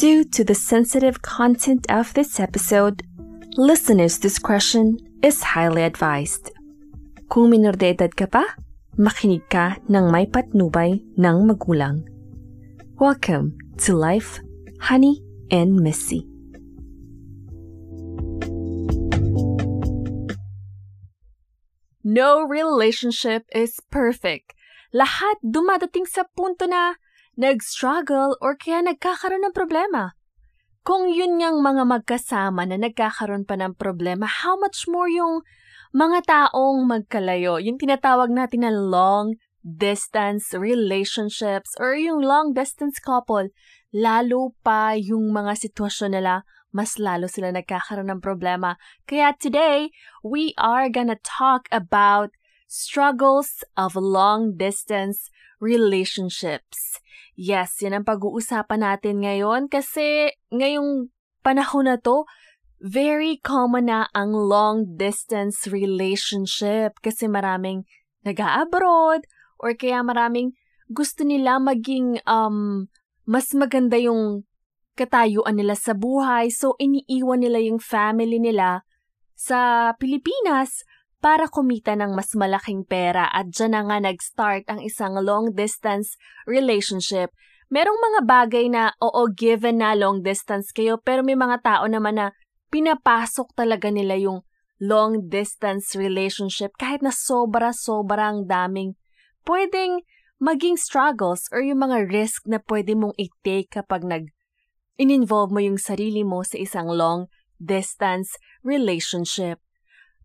Due to the sensitive content of this episode, listeners' discretion is highly advised. Kung minor de edad ka pa, makinig ka ng may patnubay ng magulang. Welcome to Life, Honey, and Missy. No relationship is perfect. Lahat dumadating sa punto na nag-struggle or kaya nagkakaroon ng problema. Kung yun ngang mga magkasama na nagkakaroon pa ng problema, how much more yung mga taong magkalayo, yung tinatawag natin na long distance relationships or yung long distance couple, lalo pa yung mga sitwasyon nila, mas lalo sila nagkakaroon ng problema. Kaya today, we are gonna talk about struggles of long distance relationships. Yes, yan ang pag-uusapan natin ngayon kasi ngayong panahon na to, very common na ang long distance relationship kasi maraming nag-abroad or kaya maraming gusto nila maging um, mas maganda yung katayuan nila sa buhay. So, iniiwan nila yung family nila sa Pilipinas para kumita ng mas malaking pera at dyan na nga nag-start ang isang long-distance relationship. Merong mga bagay na, oo, given na long-distance kayo, pero may mga tao naman na pinapasok talaga nila yung long-distance relationship kahit na sobra-sobrang daming pwedeng maging struggles or yung mga risk na pwede mong i-take kapag nag in-involve mo yung sarili mo sa isang long-distance relationship.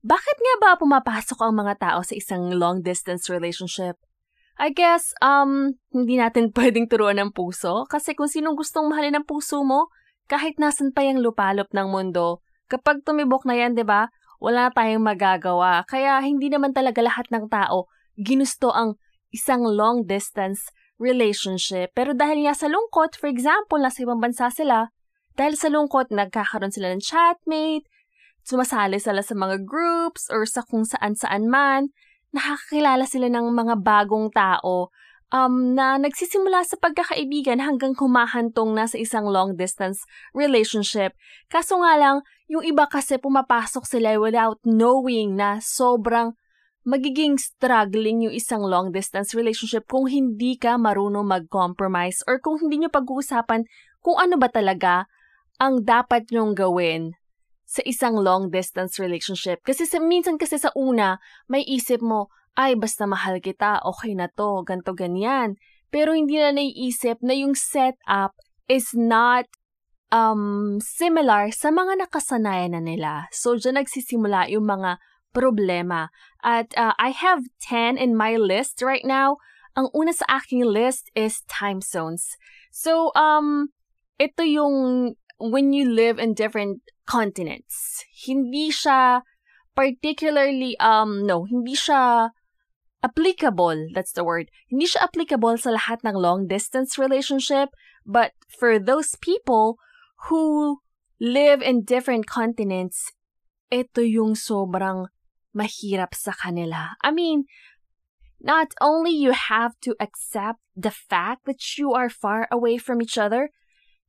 Bakit nga ba pumapasok ang mga tao sa isang long-distance relationship? I guess, um, hindi natin pwedeng turuan ng puso kasi kung sinong gustong mahalin ng puso mo, kahit nasan pa yung lupalop ng mundo, kapag tumibok na yan, di ba, wala tayong magagawa. Kaya hindi naman talaga lahat ng tao ginusto ang isang long-distance relationship. Pero dahil nga sa lungkot, for example, nasa ibang bansa sila, dahil sa lungkot, nagkakaroon sila ng chatmate, sumasali sila sa mga groups or sa kung saan-saan man, nakakakilala sila ng mga bagong tao um, na nagsisimula sa pagkakaibigan hanggang humahantong na sa isang long-distance relationship. Kaso nga lang, yung iba kasi pumapasok sila without knowing na sobrang magiging struggling yung isang long-distance relationship kung hindi ka marunong mag-compromise or kung hindi nyo pag-uusapan kung ano ba talaga ang dapat nyong gawin sa isang long-distance relationship. Kasi sa, minsan kasi sa una, may isip mo, ay basta mahal kita, okay na to, ganto ganyan. Pero hindi na naiisip na yung setup is not um, similar sa mga nakasanayan na nila. So, dyan nagsisimula yung mga problema. At uh, I have 10 in my list right now. Ang una sa aking list is time zones. So, um, ito yung when you live in different continents. Hindi siya particularly, um, no, hindi siya applicable, that's the word. Hindi siya applicable sa lahat ng long distance relationship, but for those people who live in different continents, ito yung sobrang mahirap sa kanila. I mean, not only you have to accept the fact that you are far away from each other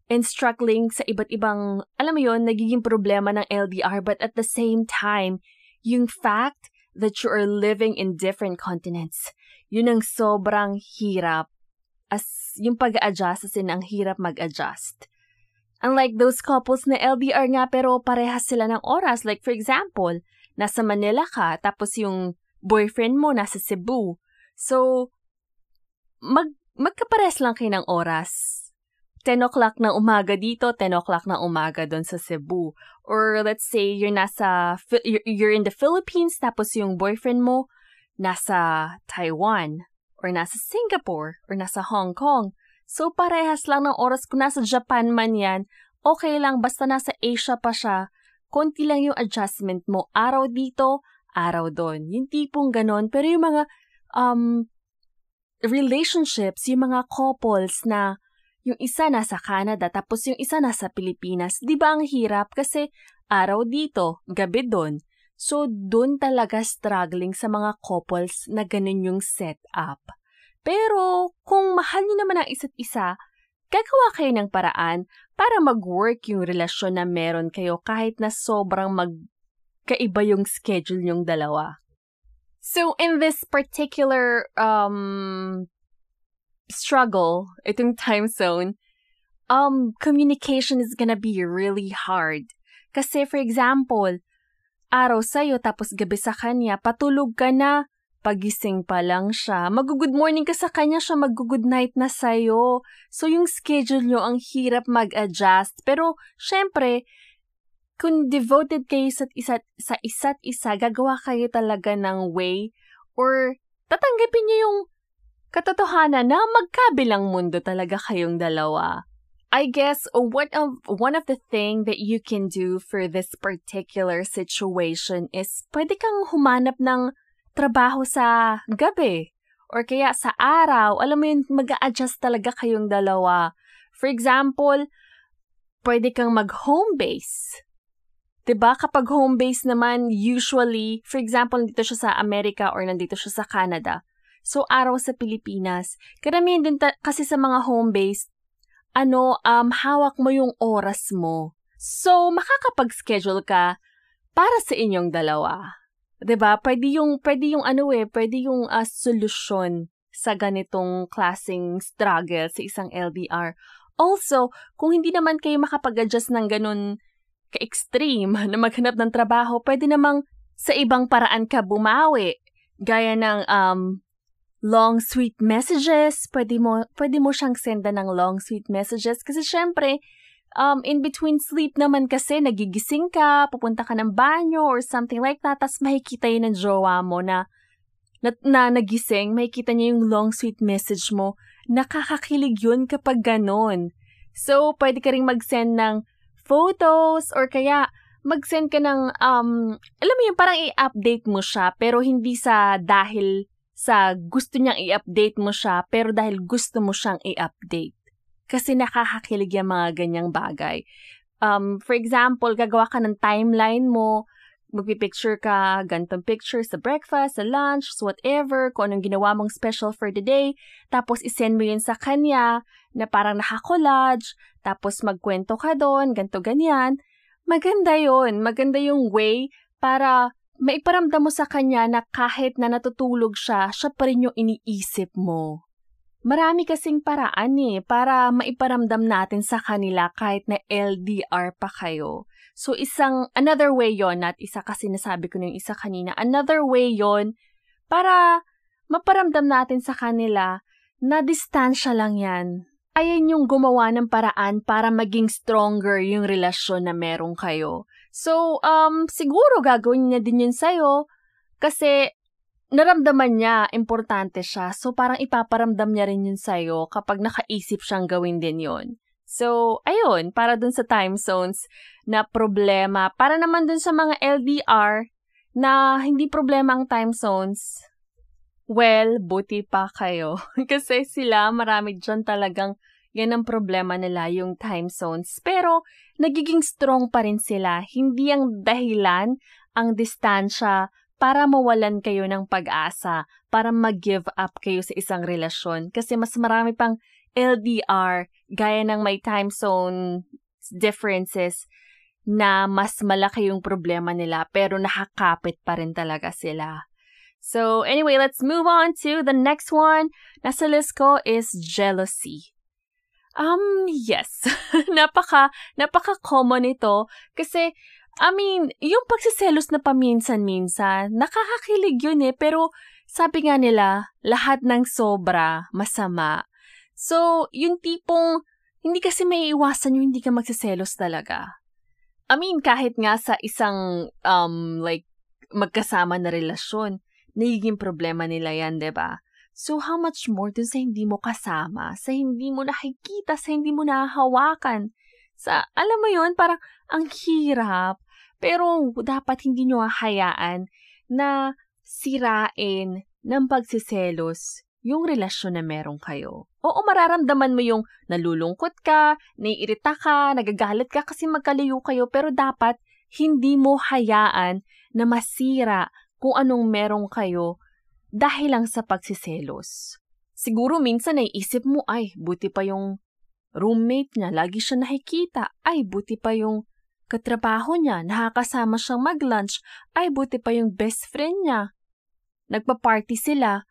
and struggling sa iba't ibang, alam mo yon nagiging problema ng LDR, but at the same time, yung fact that you are living in different continents, yun ang sobrang hirap. As yung pag-adjust, as in, ang hirap mag-adjust. Unlike those couples na LDR nga pero parehas sila ng oras. Like for example, nasa Manila ka, tapos yung boyfriend mo nasa Cebu. So, mag, magkapares lang kayo ng oras. 10 o'clock ng umaga dito, 10 o'clock ng umaga doon sa Cebu. Or let's say you're nasa you're in the Philippines tapos yung boyfriend mo nasa Taiwan or nasa Singapore or nasa Hong Kong. So parehas lang ng oras kung nasa Japan man yan, okay lang basta nasa Asia pa siya, konti lang yung adjustment mo. Araw dito, araw doon. Yung tipong ganon. Pero yung mga um, relationships, yung mga couples na yung isa nasa Canada tapos yung isa nasa Pilipinas, di ba ang hirap kasi araw dito, gabi doon. So, doon talaga struggling sa mga couples na ganun yung setup. Pero, kung mahal niyo naman ang isa't isa, gagawa kayo ng paraan para mag-work yung relasyon na meron kayo kahit na sobrang magkaiba yung schedule yung dalawa. So, in this particular um, struggle, itong time zone, um, communication is gonna be really hard. Kasi, for example, araw sa'yo tapos gabi sa kanya, patulog ka na, pagising pa lang siya, mag-good morning ka sa kanya, siya mag-good night na sa'yo. So, yung schedule nyo, ang hirap mag-adjust. Pero, syempre, kung devoted kayo sa isa't, sa isa't isa, gagawa kayo talaga ng way or tatanggapin niyo yung katotohanan na magkabilang mundo talaga kayong dalawa. I guess one of one of the thing that you can do for this particular situation is pwede kang humanap ng trabaho sa gabi or kaya sa araw. Alam mo yun, mag-a-adjust talaga kayong dalawa. For example, pwede kang mag-home base 'Di ba kapag home base naman usually, for example, nandito siya sa Amerika or nandito siya sa Canada. So araw sa Pilipinas. Karamihan din ta- kasi sa mga home base, ano, um, hawak mo yung oras mo. So makakapag-schedule ka para sa inyong dalawa. 'Di ba? Pwede yung pwede yung ano eh, pwede yung uh, solusyon sa ganitong klasing struggle sa isang LDR. Also, kung hindi naman kayo makapag-adjust ng ganun ka-extreme na maghanap ng trabaho, pwede namang sa ibang paraan ka bumawi. Gaya ng um, long sweet messages, pwede mo, pwede mo siyang senda ng long sweet messages kasi syempre, um, in between sleep naman kasi nagigising ka, pupunta ka ng banyo or something like that, tapos makikita yun ng jowa mo na, na, na nagising, makikita niya yung long sweet message mo. Nakakakilig yun kapag ganon. So, pwede ka rin mag-send ng photos or kaya mag-send ka ng, um, alam mo yun, parang i-update mo siya, pero hindi sa dahil sa gusto niyang i-update mo siya, pero dahil gusto mo siyang i-update. Kasi nakakakilig yung mga ganyang bagay. Um, for example, gagawa ka ng timeline mo, magpipicture ka, gantong picture sa breakfast, sa lunch, so whatever, kung anong ginawa mong special for the day, tapos isend mo yun sa kanya, na parang nakakollage, tapos magkwento ka doon, ganto ganyan, maganda yon Maganda yung way para maiparamdam mo sa kanya na kahit na natutulog siya, siya pa rin yung iniisip mo. Marami kasing paraan eh, para maiparamdam natin sa kanila kahit na LDR pa kayo. So, isang, another way yon at isa kasi nasabi ko na yung isa kanina, another way yon para maparamdam natin sa kanila na distansya lang yan ayan yung gumawa ng paraan para maging stronger yung relasyon na meron kayo. So, um, siguro gagawin niya din yun sa'yo kasi naramdaman niya, importante siya. So, parang ipaparamdam niya rin yun sa'yo kapag nakaisip siyang gawin din yun. So, ayun, para dun sa time zones na problema. Para naman dun sa mga LDR na hindi problema ang time zones, Well, buti pa kayo. Kasi sila, marami dyan talagang yan ang problema nila, yung time zones. Pero, nagiging strong pa rin sila. Hindi ang dahilan ang distansya para mawalan kayo ng pag-asa, para mag-give up kayo sa isang relasyon. Kasi mas marami pang LDR, gaya ng may time zone differences, na mas malaki yung problema nila, pero nakakapit pa rin talaga sila. So anyway, let's move on to the next one. Nasa is jealousy. Um, yes. napaka, napaka-common ito. Kasi, I mean, yung pagsiselos na paminsan-minsan, nakakakilig yun eh. Pero, sabi nga nila, lahat ng sobra, masama. So, yung tipong, hindi kasi may iwasan yung hindi ka magsiselos talaga. I mean, kahit nga sa isang, um, like, magkasama na relasyon, nagiging problema nila yan, ba? Diba? So how much more dun sa hindi mo kasama, sa hindi mo nakikita, sa hindi mo nahahawakan. Sa, alam mo yon parang ang hirap. Pero dapat hindi nyo hayaan na sirain ng pagsiselos yung relasyon na meron kayo. Oo, mararamdaman mo yung nalulungkot ka, naiirita ka, nagagalit ka kasi magkalayo kayo, pero dapat hindi mo hayaan na masira kung anong meron kayo dahil lang sa pagsiselos. Siguro minsan naiisip mo, ay, buti pa yung roommate niya, lagi siya nakikita. Ay, buti pa yung katrabaho niya, nakakasama siyang mag-lunch. Ay, buti pa yung best friend niya. Nagpa-party sila.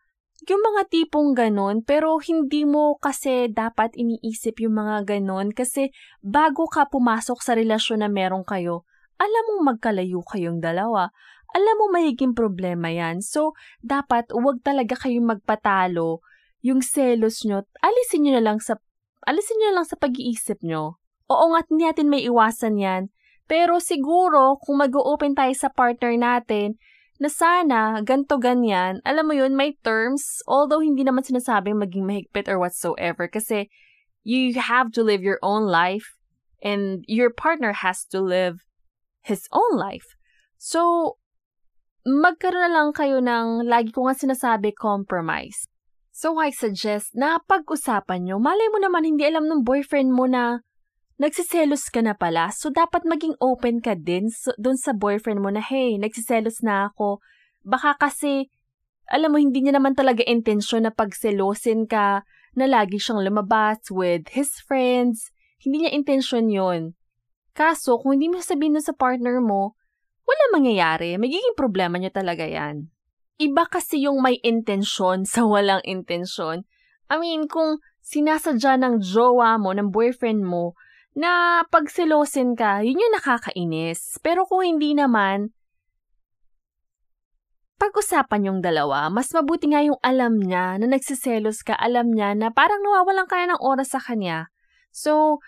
Yung mga tipong ganon, pero hindi mo kasi dapat iniisip yung mga ganon kasi bago ka pumasok sa relasyon na meron kayo, alam mong magkalayo kayong dalawa. Alam mo magiging problema yan. So, dapat wag talaga kayong magpatalo. Yung selos nyo, alisin nyo na lang sa alisin nyo lang sa pag-iisip nyo. Oo nga, hindi natin may iwasan yan. Pero siguro, kung mag-open tayo sa partner natin, na sana, ganto ganyan, alam mo yun, may terms, although hindi naman sinasabing maging mahigpit or whatsoever, kasi you have to live your own life, and your partner has to live his own life. So, magkaroon na lang kayo ng, lagi ko nga sinasabi, compromise. So, I suggest na pag-usapan nyo, malay mo naman hindi alam ng boyfriend mo na nagsiselos ka na pala. So, dapat maging open ka din so, dun sa boyfriend mo na, hey, nagsiselos na ako. Baka kasi, alam mo, hindi niya naman talaga intensyon na pagselosin ka, na lagi siyang lumabas with his friends. Hindi niya intensyon yon. Kaso, kung hindi mo sabihin sa partner mo, wala mangyayari. Magiging problema niya talaga yan. Iba kasi yung may intensyon sa walang intensyon. I mean, kung sinasadya ng jowa mo, ng boyfriend mo, na pagselosin ka, yun yung nakakainis. Pero kung hindi naman, pag-usapan yung dalawa, mas mabuti nga yung alam niya na nagsiselos ka, alam niya na parang nawawalan ka ng oras sa kanya. So,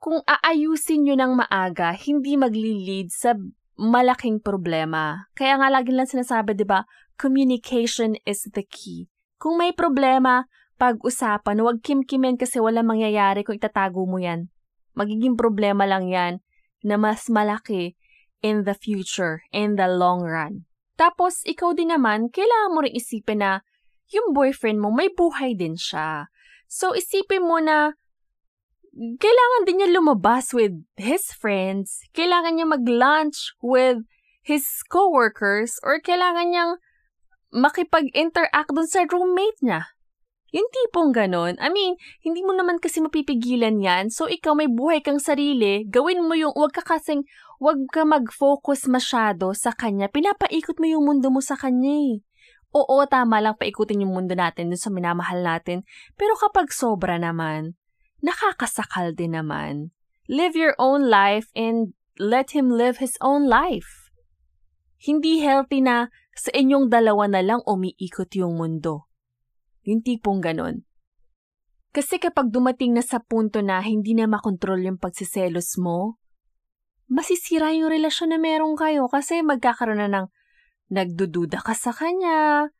kung aayusin nyo ng maaga, hindi magli-lead sa malaking problema. Kaya nga lagi lang sinasabi, di ba, communication is the key. Kung may problema, pag-usapan, huwag kimkimin kasi wala mangyayari kung itatago mo yan. Magiging problema lang yan na mas malaki in the future, in the long run. Tapos, ikaw din naman, kailangan mo rin isipin na yung boyfriend mo, may buhay din siya. So, isipin mo na kailangan din niya lumabas with his friends, kailangan niya mag-lunch with his coworkers, or kailangan niyang makipag-interact dun sa roommate niya. Yung tipong ganon. I mean, hindi mo naman kasi mapipigilan yan. So, ikaw may buhay kang sarili. Gawin mo yung, wag ka kasing, wag ka mag-focus masyado sa kanya. Pinapaikot mo yung mundo mo sa kanya eh. Oo, tama lang paikutin yung mundo natin dun sa minamahal natin. Pero kapag sobra naman, nakakasakal din naman. Live your own life and let him live his own life. Hindi healthy na sa inyong dalawa na lang umiikot yung mundo. Yung tipong ganon. Kasi kapag dumating na sa punto na hindi na makontrol yung pagsiselos mo, masisira yung relasyon na meron kayo kasi magkakaroon na ng nagdududa ka sa kanya,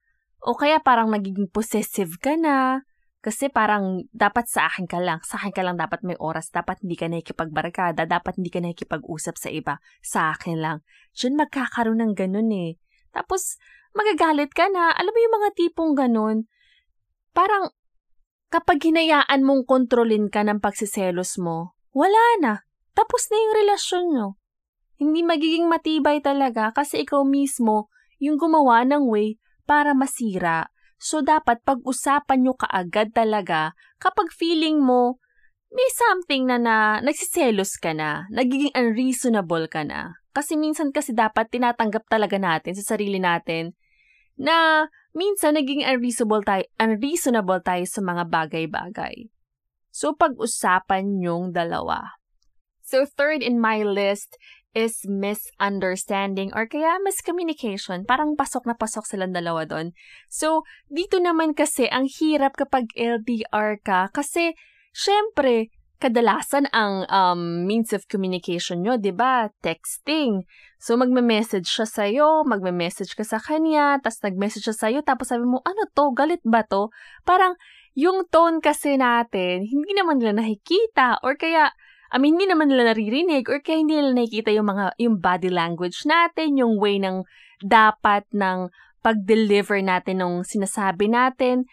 o kaya parang nagiging possessive ka na, kasi parang dapat sa akin ka lang, sa akin ka lang dapat may oras, dapat hindi ka nakikipagbarkada, dapat hindi ka nakikipag-usap sa iba, sa akin lang. Diyan magkakaroon ng ganun eh. Tapos, magagalit ka na. Alam mo yung mga tipong ganun, parang kapag hinayaan mong kontrolin ka ng pagsiselos mo, wala na. Tapos na yung relasyon nyo. Hindi magiging matibay talaga kasi ikaw mismo yung gumawa ng way para masira So, dapat pag-usapan nyo kaagad talaga kapag feeling mo may something na na nagsiselos ka na, nagiging unreasonable ka na. Kasi minsan kasi dapat tinatanggap talaga natin sa sarili natin na minsan naging unreasonable tayo, unreasonable tayo sa mga bagay-bagay. So, pag-usapan yung dalawa. So, third in my list is misunderstanding or kaya miscommunication. Parang pasok na pasok silang dalawa doon. So, dito naman kasi ang hirap kapag LDR ka kasi syempre, kadalasan ang um, means of communication nyo, di ba? Texting. So, magme-message siya sa'yo, magme-message ka sa kanya, tapos nag-message siya sa'yo, tapos sabi mo, ano to? Galit ba to? Parang, yung tone kasi natin, hindi naman nila nakikita, or kaya, I mean, hindi naman nila naririnig or kaya hindi nila nakikita yung mga yung body language natin, yung way ng dapat ng pag-deliver natin ng sinasabi natin.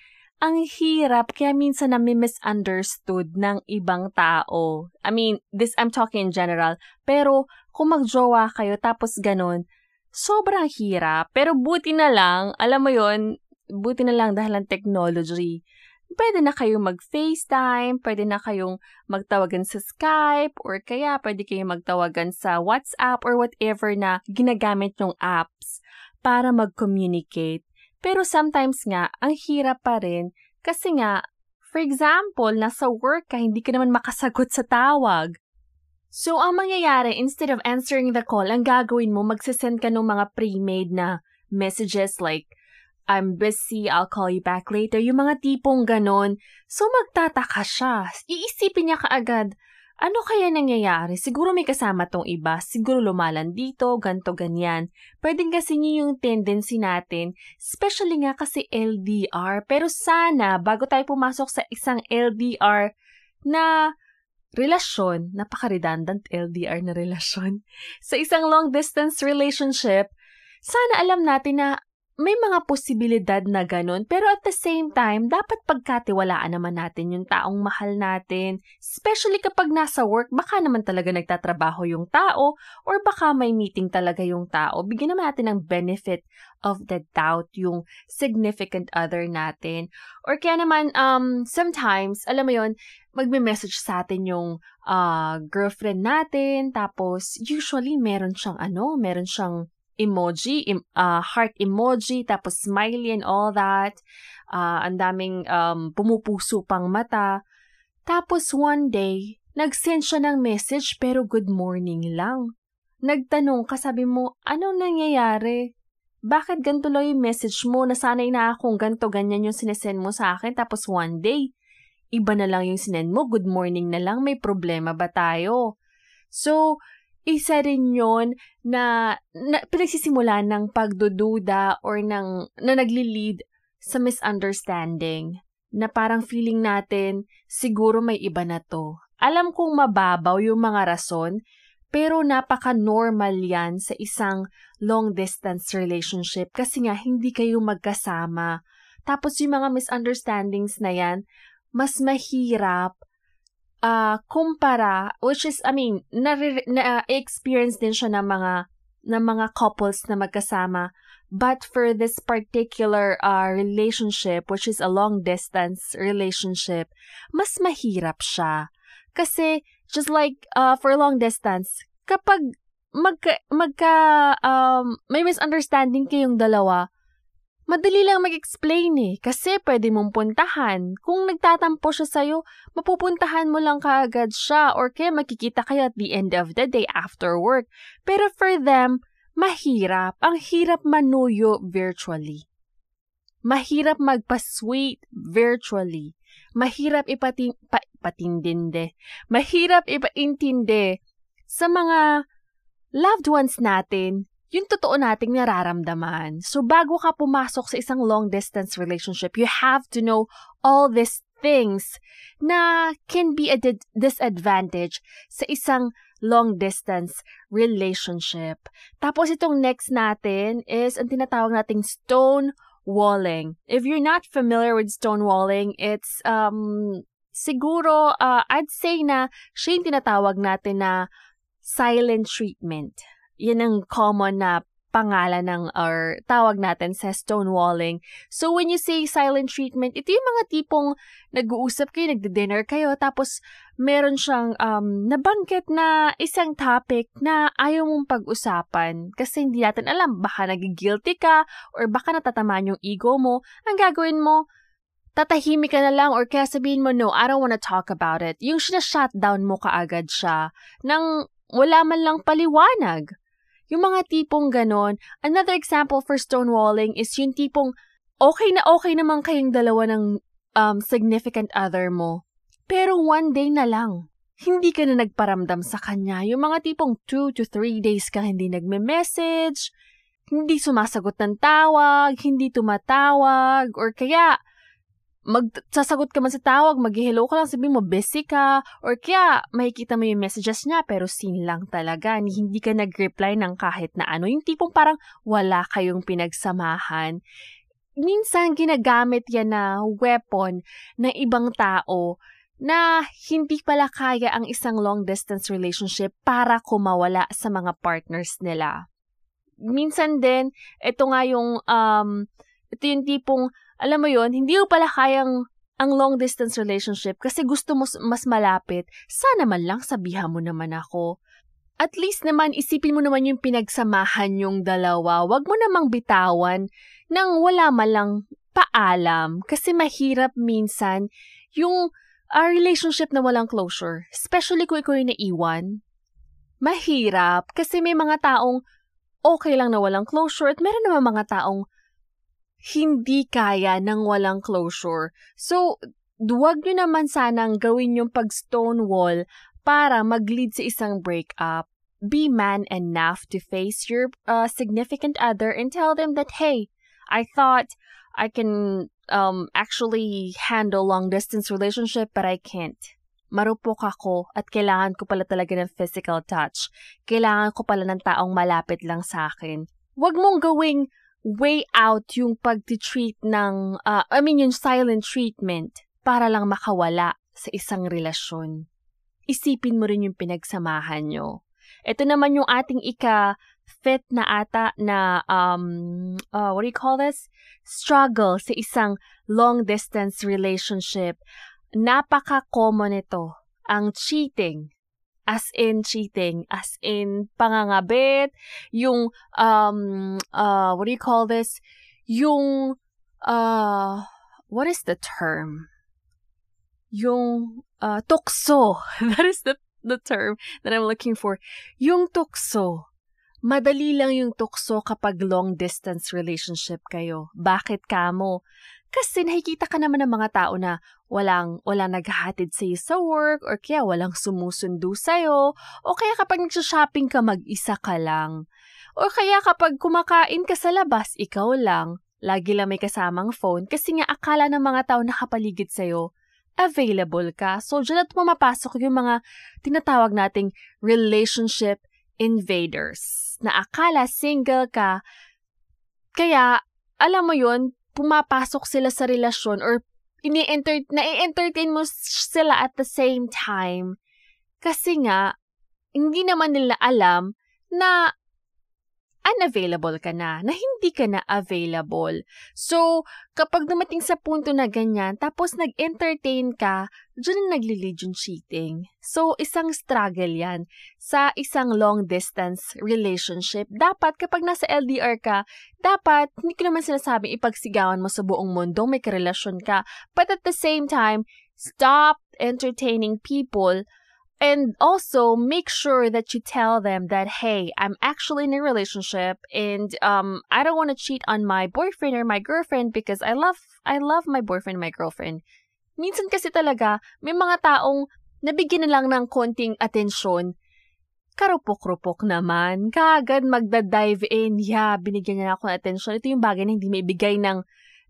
Ang hirap, kaya minsan na misunderstood ng ibang tao. I mean, this I'm talking in general. Pero kung magjowa kayo tapos ganun, sobrang hirap. Pero buti na lang, alam mo yon buti na lang dahil ang technology, pwede na kayong mag-FaceTime, pwede na kayong magtawagan sa Skype, or kaya pwede kayong magtawagan sa WhatsApp or whatever na ginagamit yung apps para mag-communicate. Pero sometimes nga, ang hirap pa rin kasi nga, for example, nasa work ka, hindi ka naman makasagot sa tawag. So, ang mangyayari, instead of answering the call, ang gagawin mo, magsasend ka ng mga pre-made na messages like, I'm busy, I'll call you back later. Yung mga tipong ganon. So, magtataka siya. Iisipin niya kaagad, ano kaya nangyayari? Siguro may kasama tong iba. Siguro lumalan dito, ganto ganyan. Pwedeng kasi niyo yung tendency natin, especially nga kasi LDR. Pero sana, bago tayo pumasok sa isang LDR na relasyon, napaka-redundant LDR na relasyon, sa isang long-distance relationship, sana alam natin na may mga posibilidad na ganun. Pero at the same time, dapat pagkatiwalaan naman natin yung taong mahal natin. Especially kapag nasa work, baka naman talaga nagtatrabaho yung tao or baka may meeting talaga yung tao. Bigyan naman natin ng benefit of the doubt yung significant other natin. Or kaya naman, um, sometimes, alam mo yon magme-message sa atin yung uh, girlfriend natin. Tapos, usually, meron siyang ano, meron siyang emoji, im, uh, heart emoji, tapos smiley and all that. Uh, ang daming um, pumupuso pang mata. Tapos one day, nag-send siya ng message pero good morning lang. Nagtanong ka, sabi mo, anong nangyayari? Bakit ganito lang yung message mo? Nasanay na akong ganito, ganyan yung sinesend mo sa akin. Tapos one day, iba na lang yung sinend mo, good morning na lang, may problema ba tayo? So, isa rin yon na, na pinagsisimula ng pagdududa or ng, na nagli-lead sa misunderstanding na parang feeling natin siguro may iba na to. Alam kong mababaw yung mga rason, pero napaka-normal yan sa isang long-distance relationship kasi nga hindi kayo magkasama. Tapos yung mga misunderstandings na yan, mas mahirap uh, kumpara, which is, I mean, na-experience na, din siya ng mga, ng mga couples na magkasama. But for this particular uh, relationship, which is a long-distance relationship, mas mahirap siya. Kasi, just like uh, for long distance, kapag magka, magka um, may misunderstanding kayong dalawa, Madali lang mag-explain eh, kasi pwede mong puntahan. Kung nagtatampo siya sa'yo, mapupuntahan mo lang kaagad siya or kaya makikita kayo at the end of the day after work. Pero for them, mahirap. Ang hirap manuyo virtually. Mahirap magpa-sweet virtually. Mahirap ipatin, pa, patindinde. Mahirap ipaintindi sa mga loved ones natin yung totoo nating nararamdaman. So, bago ka pumasok sa isang long-distance relationship, you have to know all these things na can be a disadvantage sa isang long-distance relationship. Tapos, itong next natin is ang tinatawag nating stone walling. If you're not familiar with stonewalling, it's um siguro uh, I'd say na siya yung tinatawag natin na silent treatment yan ang common na pangalan ng or tawag natin sa stonewalling. So when you say silent treatment, ito yung mga tipong nag-uusap kayo, nagde-dinner kayo, tapos meron siyang um, nabanggit na isang topic na ayaw mong pag-usapan kasi hindi natin alam, baka nagigilty ka or baka natatamaan yung ego mo. Ang gagawin mo, tatahimik ka na lang or kaya sabihin mo, no, I don't wanna talk about it. Yung sinashutdown mo kaagad siya nang wala man lang paliwanag. Yung mga tipong ganon. Another example for stonewalling is yung tipong okay na okay naman kayong dalawa ng um, significant other mo. Pero one day na lang, hindi ka na nagparamdam sa kanya. Yung mga tipong 2 to 3 days ka hindi nagme-message, hindi sumasagot ng tawag, hindi tumatawag, or kaya magsasagot ka man sa tawag, mag-hello ka lang, sabihin mo, busy ka, or kaya makikita mo yung messages niya, pero sin lang talaga, hindi ka nag-reply ng kahit na ano, yung tipong parang wala kayong pinagsamahan. Minsan, ginagamit yan na weapon ng ibang tao na hindi pala kaya ang isang long-distance relationship para kumawala sa mga partners nila. Minsan din, ito nga yung, um, ito yung tipong alam mo yon hindi mo pala kayang ang long distance relationship kasi gusto mo mas malapit, sana man lang sabihan mo naman ako. At least naman isipin mo naman yung pinagsamahan yung dalawa. Huwag mo namang bitawan nang wala malang paalam kasi mahirap minsan yung uh, relationship na walang closure. Especially kung ikaw yung naiwan. Mahirap kasi may mga taong okay lang na walang closure at meron naman mga taong hindi kaya ng walang closure. So, duwag nyo naman sanang gawin yung pag-stonewall para mag-lead sa isang breakup. Be man enough to face your uh, significant other and tell them that, hey, I thought I can um, actually handle long distance relationship but I can't. Marupok ako at kailangan ko pala talaga ng physical touch. Kailangan ko pala ng taong malapit lang sa akin. Huwag mong gawing way out yung pag-treat ng, uh, I mean yung silent treatment para lang makawala sa isang relasyon. Isipin mo rin yung pinagsamahan nyo. Ito naman yung ating ika fit na ata na um uh, what do you call this? Struggle sa isang long distance relationship. Napaka-common ito. Ang cheating as in cheating, as in pangangabit, yung, um, uh, what do you call this? Yung, uh, what is the term? Yung, uh, tukso. that is the, the term that I'm looking for. Yung tukso. Madali lang yung tukso kapag long distance relationship kayo. Bakit kamo? Kasi nakikita ka naman ng mga tao na walang, walang naghahatid sa iyo sa work or kaya walang sumusundo sa iyo o kaya kapag nagsha-shopping ka mag-isa ka lang. O kaya kapag kumakain ka sa labas, ikaw lang. Lagi lang may kasamang phone kasi nga akala ng mga tao nakapaligid sa iyo available ka. So, dyan at pumapasok yung mga tinatawag nating relationship invaders na akala single ka. Kaya, alam mo yun, pumapasok sila sa relasyon or ini-enter na-entertain mo sila at the same time. Kasi nga, hindi naman nila alam na unavailable ka na, na hindi ka na available. So, kapag dumating sa punto na ganyan, tapos nag-entertain ka, dyan na nagli-lead yung cheating. So, isang struggle yan sa isang long-distance relationship. Dapat, kapag nasa LDR ka, dapat, hindi ko naman sinasabing ipagsigawan mo sa buong mundo, may karelasyon ka. But at the same time, stop entertaining people And also make sure that you tell them that, hey, I'm actually in a relationship and um, I don't want to cheat on my boyfriend or my girlfriend because I love, I love my boyfriend my girlfriend. Minsan kasi talaga, may mga taong nabigyan na lang ng konting atensyon, karupok-rupok naman. Kagad magda-dive in, yeah, binigyan niya ako ng atensyon. Ito yung bagay na hindi may bigay ng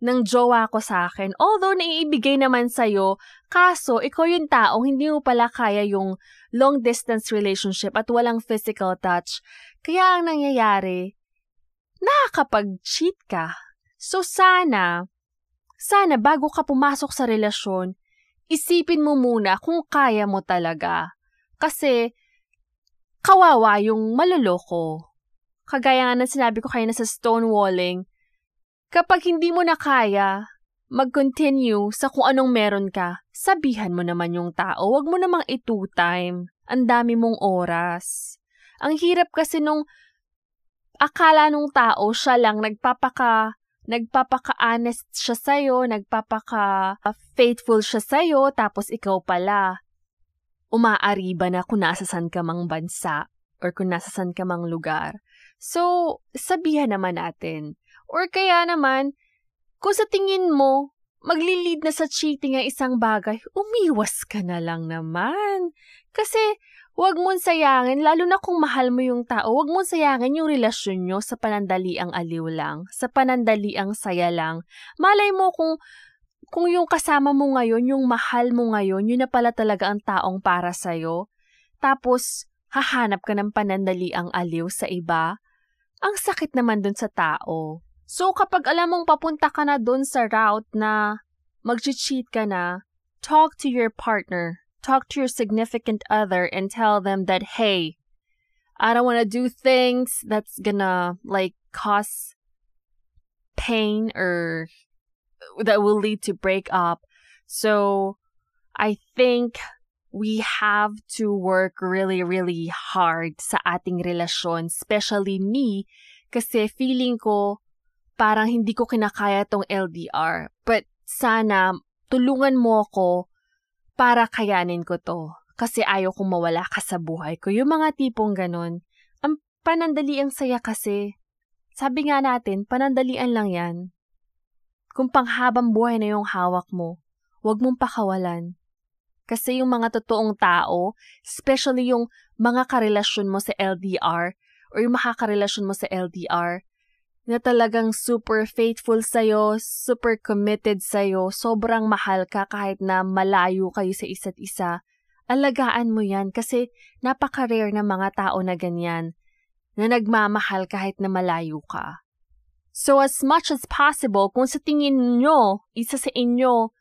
ng jowa ko sa akin. Although naiibigay naman sa'yo, kaso ikaw yung taong hindi mo pala kaya yung long distance relationship at walang physical touch. Kaya ang nangyayari, nakakapag-cheat ka. So sana, sana bago ka pumasok sa relasyon, isipin mo muna kung kaya mo talaga. Kasi, kawawa yung maluloko. Kagaya nga ng sinabi ko kayo na sa stonewalling, Kapag hindi mo na kaya mag-continue sa kung anong meron ka, sabihan mo naman yung tao. Huwag mo namang i-two time. Ang dami mong oras. Ang hirap kasi nung akala nung tao siya lang nagpapaka nagpapaka-honest siya sa'yo, nagpapaka-faithful siya sa'yo, tapos ikaw pala, umaariba na kung nasa san ka mang bansa or kung nasa san ka mang lugar. So, sabihan naman natin, Or kaya naman, kung sa tingin mo, maglilid na sa cheating ang isang bagay, umiwas ka na lang naman. Kasi, Huwag mong sayangin, lalo na kung mahal mo yung tao, huwag mong sayangin yung relasyon nyo sa panandaliang aliw lang, sa panandaliang saya lang. Malay mo kung, kung yung kasama mo ngayon, yung mahal mo ngayon, yun na pala talaga ang taong para sa'yo. Tapos, hahanap ka ng panandaliang aliw sa iba. Ang sakit naman dun sa tao. So, kapag alam mong papunta ka na dun sa route na mag-cheat ka na, talk to your partner, talk to your significant other and tell them that, hey, I don't want to do things that's gonna, like, cause pain or that will lead to break up. So, I think we have to work really, really hard sa ating relasyon, especially me, kasi feeling ko parang hindi ko kinakaya tong LDR. But sana tulungan mo ako para kayanin ko to. Kasi ayaw kong mawala ka sa buhay ko. Yung mga tipong ganun. Ang panandali ang saya kasi. Sabi nga natin, panandalian lang yan. Kung panghabang buhay na yung hawak mo, huwag mong pakawalan. Kasi yung mga totoong tao, especially yung mga karelasyon mo sa LDR or yung makakarelasyon mo sa LDR, na talagang super faithful sa'yo, super committed sa'yo, sobrang mahal ka kahit na malayo kayo sa isa't isa, alagaan mo yan kasi napaka-rare na mga tao na ganyan na nagmamahal kahit na malayo ka. So as much as possible, kung sa tingin nyo, isa sa inyo,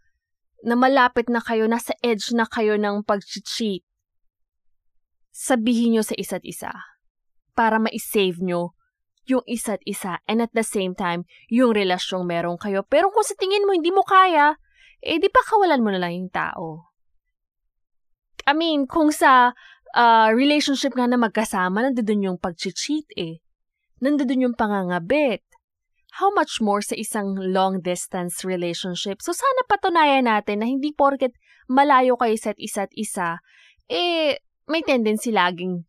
na malapit na kayo, nasa edge na kayo ng pag-cheat, sabihin nyo sa isa't isa para ma-save nyo yung isa't isa and at the same time, yung relasyong meron kayo. Pero kung sa tingin mo hindi mo kaya, eh di pa kawalan mo na lang yung tao. I mean, kung sa uh, relationship nga na magkasama, nandoon yung pag-cheat eh. Nandoon yung pangangabit. How much more sa isang long-distance relationship? So sana patunayan natin na hindi porket malayo kayo sa isa't isa, eh may tendency laging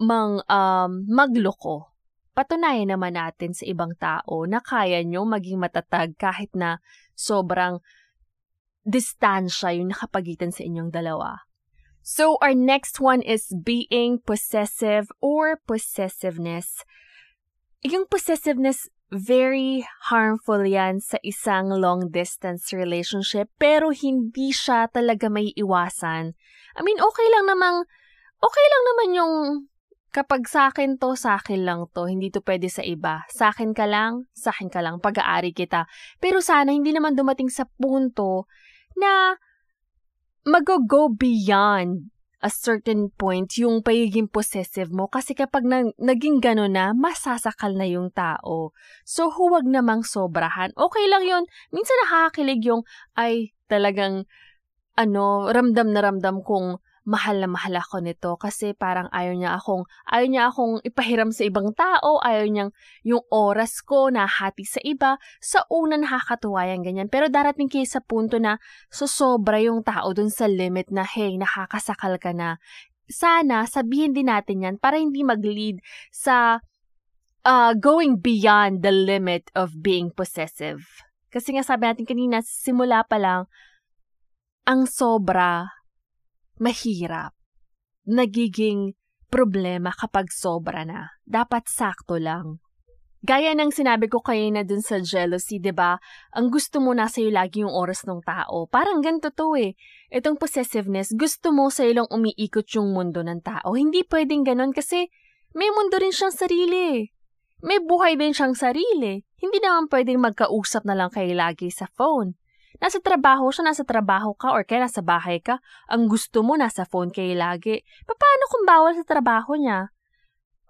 mang um, magloko patunayan naman natin sa ibang tao na kaya nyo maging matatag kahit na sobrang distansya yung nakapagitan sa inyong dalawa. So, our next one is being possessive or possessiveness. Yung possessiveness, very harmful yan sa isang long-distance relationship, pero hindi siya talaga may iwasan. I mean, okay lang namang, okay lang naman yung Kapag sa akin to, sa akin lang to. Hindi to pwede sa iba. Sa akin ka lang, sa akin ka lang. Pag-aari kita. Pero sana hindi naman dumating sa punto na mag-go beyond a certain point yung pagiging possessive mo kasi kapag na, naging gano'n na, masasakal na yung tao. So, huwag namang sobrahan. Okay lang yon Minsan nakakakilig yung, ay, talagang, ano, ramdam na ramdam kong mahal na mahal ako nito kasi parang ayaw niya akong ayaw niya akong ipahiram sa ibang tao, ayaw niyang yung oras ko na hati sa iba. Sa una nakakatuwa yan ganyan. Pero darating kayo sa punto na sosobra yung tao dun sa limit na hey, nakakasakal ka na. Sana sabihin din natin yan para hindi mag-lead sa uh, going beyond the limit of being possessive. Kasi nga sabi natin kanina, simula pa lang, ang sobra mahirap. Nagiging problema kapag sobra na. Dapat sakto lang. Gaya ng sinabi ko kayo na dun sa jealousy, 'di ba? Ang gusto mo nasa iyo lagi yung oras ng tao. Parang ganito to eh. Itong possessiveness, gusto mo sa lang umiikot yung mundo ng tao. Hindi pwedeng ganun kasi may mundo rin siyang sarili. May buhay din siyang sarili. Hindi naman pwedeng magkausap na lang kayo lagi sa phone. Nasa trabaho siya, nasa trabaho ka, or kaya nasa bahay ka. Ang gusto mo, nasa phone kayo lagi. Paano kung bawal sa trabaho niya?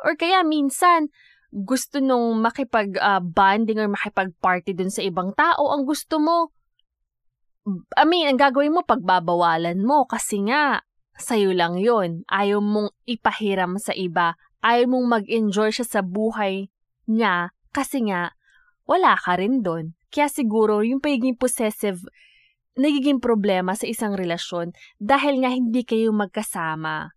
Or kaya minsan, gusto nung makipag-bonding uh, or makipag-party dun sa ibang tao, ang gusto mo, I mean, ang gagawin mo, pagbabawalan mo kasi nga, sa'yo lang yon Ayaw mong ipahiram sa iba. Ayaw mong mag-enjoy siya sa buhay niya kasi nga, wala ka rin doon. Kaya siguro yung pagiging possessive nagiging problema sa isang relasyon dahil nga hindi kayo magkasama.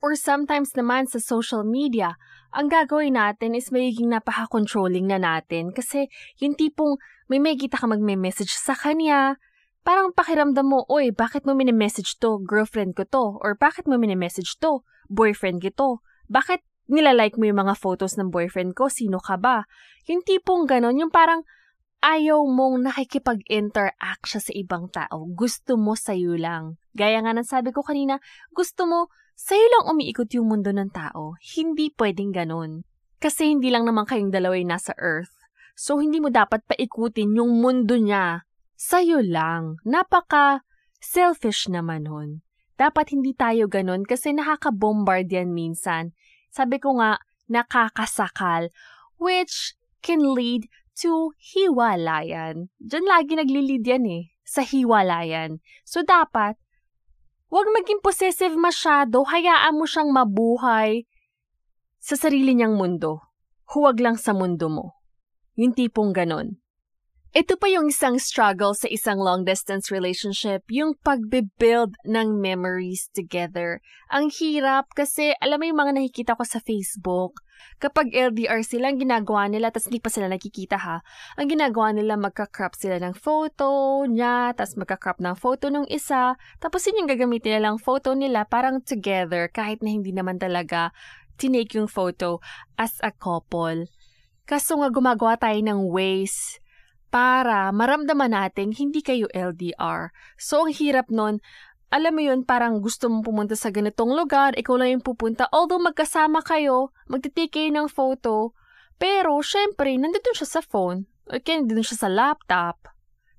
Or sometimes naman sa social media, ang gagawin natin is magiging napaka-controlling na natin kasi yung tipong may may kita ka magme-message sa kanya, parang pakiramdam mo, oy, bakit mo mini-message to? Girlfriend ko to. Or bakit mo mini-message to? Boyfriend ko to. Bakit nilalike mo yung mga photos ng boyfriend ko, sino ka ba? Yung tipong ganon, yung parang ayaw mong nakikipag-interact siya sa ibang tao. Gusto mo sa'yo lang. Gaya nga ng sabi ko kanina, gusto mo sa'yo lang umiikot yung mundo ng tao. Hindi pwedeng ganon. Kasi hindi lang naman kayong dalawa nasa earth. So, hindi mo dapat paikutin yung mundo niya. Sa'yo lang. Napaka selfish naman nun. Dapat hindi tayo ganon kasi nakaka-bombard yan minsan sabi ko nga, nakakasakal, which can lead to hiwalayan. Diyan lagi nagli-lead yan eh. sa hiwalayan. So dapat, huwag maging possessive masyado, hayaan mo siyang mabuhay sa sarili niyang mundo. Huwag lang sa mundo mo. Yung tipong ganon. Ito pa yung isang struggle sa isang long-distance relationship, yung pagbe-build ng memories together. Ang hirap kasi alam mo yung mga nakikita ko sa Facebook, kapag LDR sila, ang ginagawa nila, tapos hindi pa sila nakikita ha, ang ginagawa nila, magka-crop sila ng photo niya, tapos magka-crop ng photo ng isa, tapos yun yung gagamitin nila lang photo nila parang together, kahit na hindi naman talaga tinake yung photo as a couple. Kaso nga gumagawa tayo ng ways para maramdaman natin hindi kayo LDR. So, ang hirap nun, alam mo yun, parang gusto mong pumunta sa ganitong lugar, ikaw lang yung pupunta. Although magkasama kayo, magtitake kayo ng photo, pero syempre, nandito siya sa phone, o kaya nandito siya sa laptop.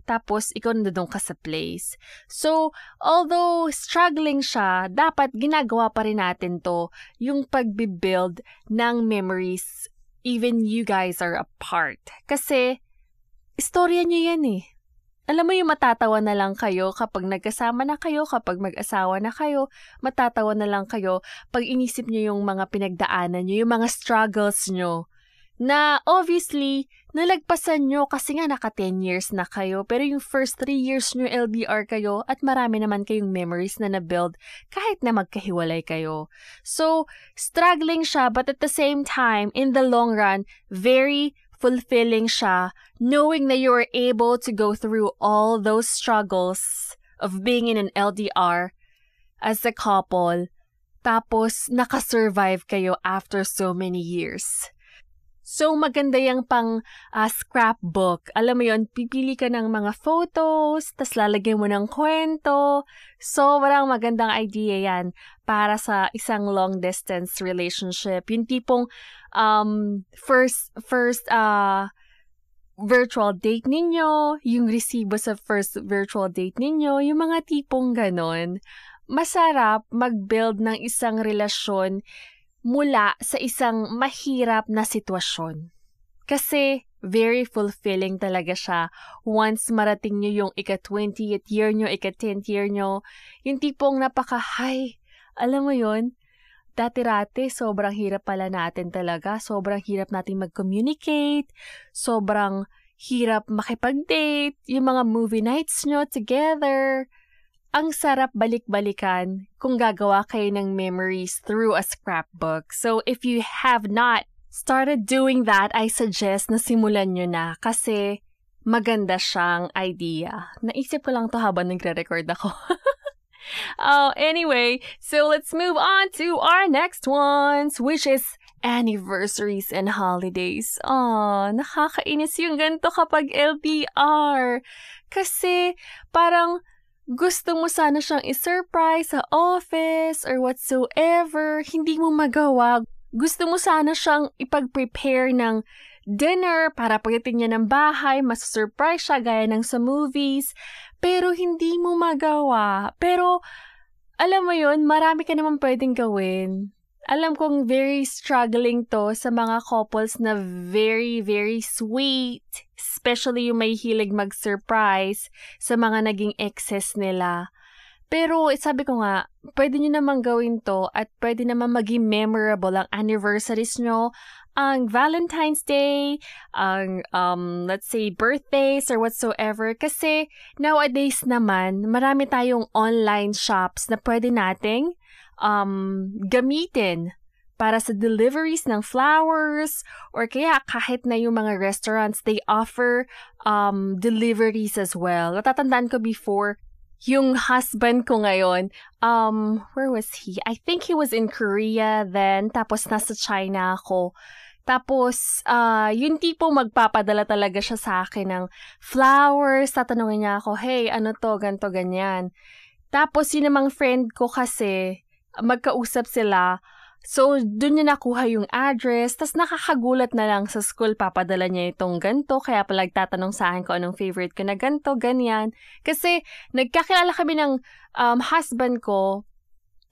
Tapos, ikaw nandun ka sa place. So, although struggling siya, dapat ginagawa pa rin natin to, yung pagbibuild ng memories even you guys are apart. Kasi, Istorya niyo yan eh. Alam mo yung matatawa na lang kayo kapag nagkasama na kayo, kapag mag-asawa na kayo, matatawa na lang kayo pag inisip niyo yung mga pinagdaanan niyo, yung mga struggles niyo. Na obviously, nalagpasan nyo kasi nga naka 10 years na kayo, pero yung first 3 years nyo LDR kayo at marami naman kayong memories na na-build kahit na magkahiwalay kayo. So, struggling siya but at the same time, in the long run, very fulfilling siya knowing that you were able to go through all those struggles of being in an LDR as a couple tapos nakasurvive kayo after so many years. So, maganda yung pang uh, scrapbook. Alam mo yon pipili ka ng mga photos, tas lalagyan mo ng kwento. Sobrang magandang idea yan para sa isang long-distance relationship. Yung tipong um, first, first, uh, virtual date ninyo, yung resibo sa first virtual date ninyo, yung mga tipong ganon. Masarap mag-build ng isang relasyon mula sa isang mahirap na sitwasyon. Kasi very fulfilling talaga siya once marating nyo yung ika-20th year nyo, ika-10th year nyo. Yung tipong napaka-high. Alam mo yon dati-rati, sobrang hirap pala natin talaga. Sobrang hirap natin mag-communicate. Sobrang hirap makipag-date. Yung mga movie nights nyo together ang sarap balik-balikan kung gagawa kayo ng memories through a scrapbook. So if you have not started doing that, I suggest na simulan nyo na kasi maganda siyang idea. Naisip ko lang to habang nagre-record ako. oh, anyway, so let's move on to our next ones, which is anniversaries and holidays. Oh, nakakainis yung ganito kapag LDR. Kasi parang gusto mo sana siyang i-surprise sa office or whatsoever, hindi mo magawa. Gusto mo sana siyang ipag-prepare ng dinner para pagdating niya ng bahay, mas-surprise siya gaya ng sa movies, pero hindi mo magawa. Pero, alam mo yun, marami ka naman pwedeng gawin alam kong very struggling to sa mga couples na very, very sweet. Especially yung may hilig mag-surprise sa mga naging exes nila. Pero eh, sabi ko nga, pwede nyo naman gawin to at pwede naman maging memorable ang anniversaries nyo, ang Valentine's Day, ang, um, let's say, birthdays or whatsoever. Kasi nowadays naman, marami tayong online shops na pwede nating um, gamitin para sa deliveries ng flowers or kaya kahit na yung mga restaurants, they offer um, deliveries as well. Natatandaan ko before, yung husband ko ngayon, um, where was he? I think he was in Korea then, tapos nasa China ako. Tapos, uh, yung tipo magpapadala talaga siya sa akin ng flowers. Tatanungin niya ako, hey, ano to, ganto, ganyan. Tapos, yun namang friend ko kasi, magkausap sila. So, doon niya nakuha yung address, tas nakakagulat na lang sa school, papadala niya itong ganto, kaya pala tatanong sa akin kung anong favorite ko na ganto, ganyan. Kasi, nagkakilala kami ng um, husband ko,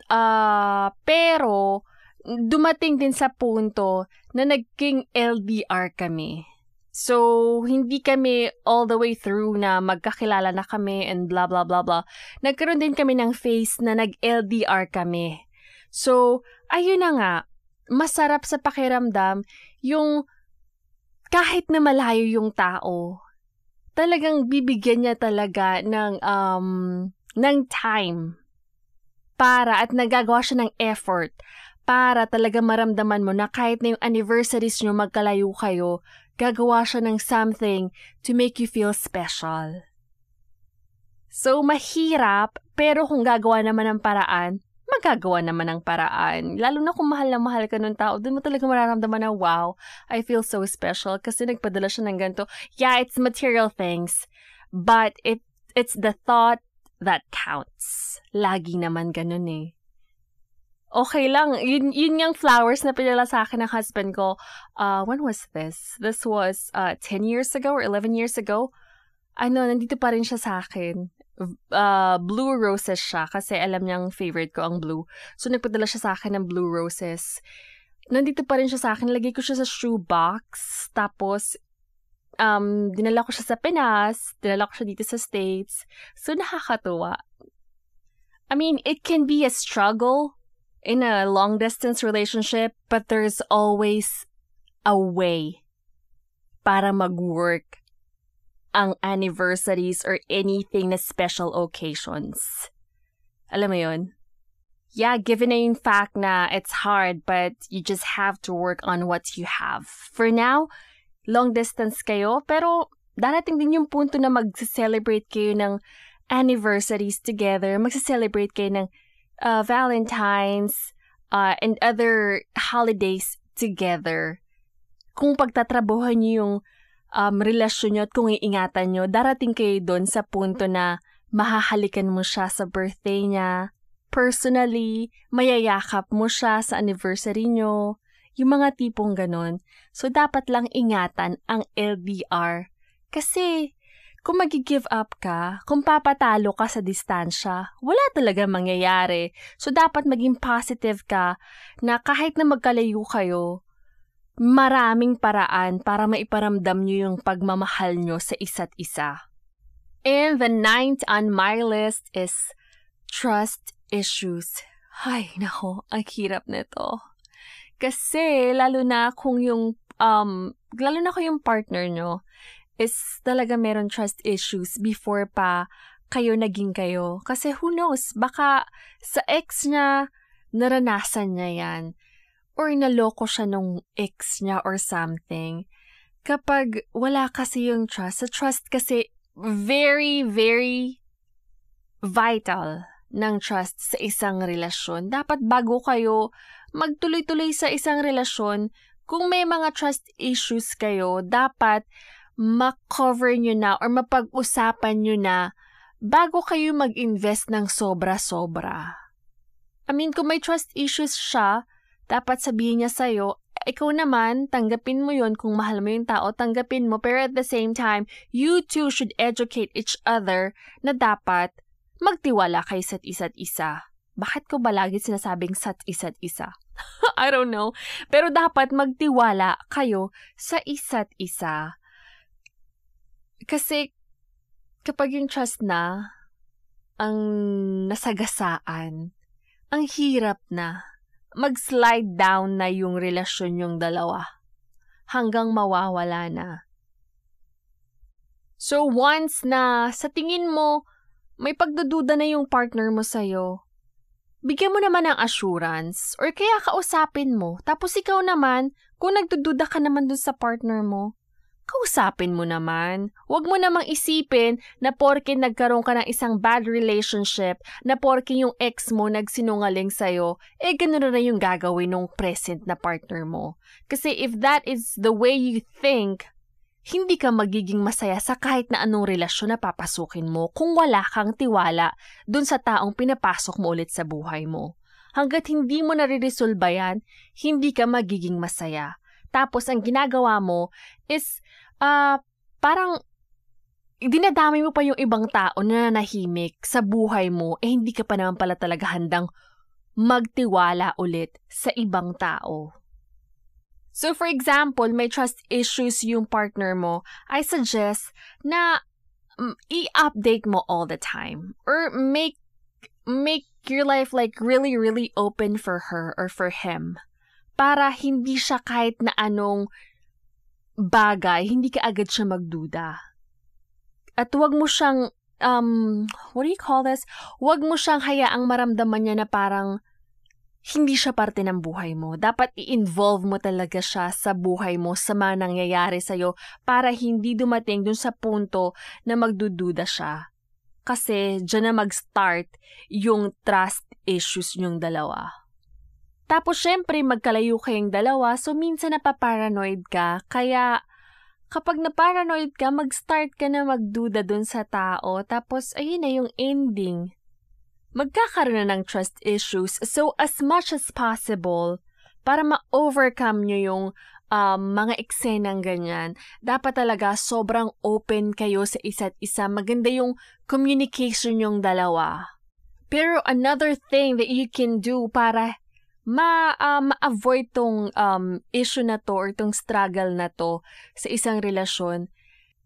uh, pero, dumating din sa punto na naging LDR kami. So, hindi kami all the way through na magkakilala na kami and blah blah blah blah. Nagkaroon din kami ng phase na nag-LDR kami. So, ayun na nga, masarap sa pakiramdam yung kahit na malayo yung tao, talagang bibigyan niya talaga ng um ng time para at nagagawa siya ng effort para talaga maramdaman mo na kahit na yung anniversaries nyo magkalayo kayo, gagawa siya ng something to make you feel special. So, mahirap, pero kung gagawa naman ng paraan, magagawa naman ng paraan. Lalo na kung mahal na mahal ka ng tao, doon mo talaga mararamdaman na, wow, I feel so special kasi nagpadala siya ng ganito. Yeah, it's material things, but it it's the thought that counts. Lagi naman ganun eh okay lang. Yun, yun yung flowers na pinala sa akin ng husband ko. Uh, when was this? This was uh, 10 years ago or 11 years ago. Ano, nandito pa rin siya sa akin. Uh, blue roses siya kasi alam niyang favorite ko ang blue. So, nagpadala siya sa akin ng blue roses. Nandito pa rin siya sa akin. Lagay ko siya sa shoebox. Tapos, um, dinala ko siya sa Pinas. Dinala ko siya dito sa States. So, nakakatuwa. I mean, it can be a struggle in a long distance relationship, but there's always a way para mag-work ang anniversaries or anything na special occasions. Alam mo yun? Yeah, given na fact na it's hard, but you just have to work on what you have. For now, long distance kayo, pero darating din yung punto na mag-celebrate kayo ng anniversaries together, mag-celebrate kayo ng uh, Valentine's, uh, and other holidays together. Kung pagtatrabuhan niyo yung um, relasyon niyo at kung iingatan niyo, darating kayo doon sa punto na mahahalikan mo siya sa birthday niya. Personally, mayayakap mo siya sa anniversary niyo. Yung mga tipong ganon. So, dapat lang ingatan ang LDR. Kasi, kung mag-give up ka, kung papatalo ka sa distansya, wala talaga mangyayari. So, dapat maging positive ka na kahit na magkalayo kayo, maraming paraan para maiparamdam nyo yung pagmamahal nyo sa isa't isa. And the ninth on my list is trust issues. Ay, nako, ang hirap nito. Kasi, lalo na kung yung, um, lalo na kung yung partner nyo, is talaga meron trust issues before pa kayo naging kayo. Kasi who knows, baka sa ex niya, naranasan niya yan. Or naloko siya nung ex niya or something. Kapag wala kasi yung trust, sa trust kasi very, very vital ng trust sa isang relasyon. Dapat bago kayo magtuloy-tuloy sa isang relasyon, kung may mga trust issues kayo, dapat ma-cover nyo na or mapag-usapan nyo na bago kayo mag-invest ng sobra-sobra. I mean, kung may trust issues siya, dapat sabihin niya sa'yo, ikaw naman, tanggapin mo yon kung mahal mo yung tao, tanggapin mo. Pero at the same time, you two should educate each other na dapat magtiwala kay isa't isa't isa. Bakit ko ba lagi sinasabing sat isa't isa? I don't know. Pero dapat magtiwala kayo sa isa't isa. Kasi kapag yung trust na ang nasagasaan, ang hirap na mag-slide down na yung relasyon yung dalawa hanggang mawawala na. So once na sa tingin mo may pagdududa na yung partner mo sa'yo, bigyan mo naman ng assurance or kaya kausapin mo. Tapos ikaw naman, kung nagdududa ka naman dun sa partner mo, kausapin mo naman. Huwag mo namang isipin na porke nagkaroon ka ng isang bad relationship, na porke yung ex mo nagsinungaling sa'yo, eh ganun na yung gagawin ng present na partner mo. Kasi if that is the way you think, hindi ka magiging masaya sa kahit na anong relasyon na papasukin mo kung wala kang tiwala dun sa taong pinapasok mo ulit sa buhay mo. Hanggat hindi mo nare-resolve yan, hindi ka magiging masaya. Tapos ang ginagawa mo is uh, parang dinadami mo pa yung ibang tao na nahimik sa buhay mo eh hindi ka pa naman pala talaga handang magtiwala ulit sa ibang tao. So for example, may trust issues yung partner mo, I suggest na um, i-update mo all the time or make make your life like really really open for her or for him para hindi siya kahit na anong bagay, hindi ka agad siya magduda. At wag mo siyang um what do you call this? Wag mo siyang hayaang maramdaman niya na parang hindi siya parte ng buhay mo. Dapat i-involve mo talaga siya sa buhay mo, sa mga nangyayari sa'yo, para hindi dumating dun sa punto na magdududa siya. Kasi dyan na mag-start yung trust issues yung dalawa. Tapos syempre magkalayo kayong dalawa, so minsan napaparanoid ka, kaya kapag naparanoid ka, mag-start ka na magduda dun sa tao, tapos ayun na yung ending magkakaroon na ng trust issues. So, as much as possible, para ma-overcome nyo yung um, mga eksenang ganyan, dapat talaga sobrang open kayo sa isa't isa. Maganda yung communication yung dalawa. Pero another thing that you can do para ma, uh, ma-avoid tong um, issue na to or tong struggle na to sa isang relasyon,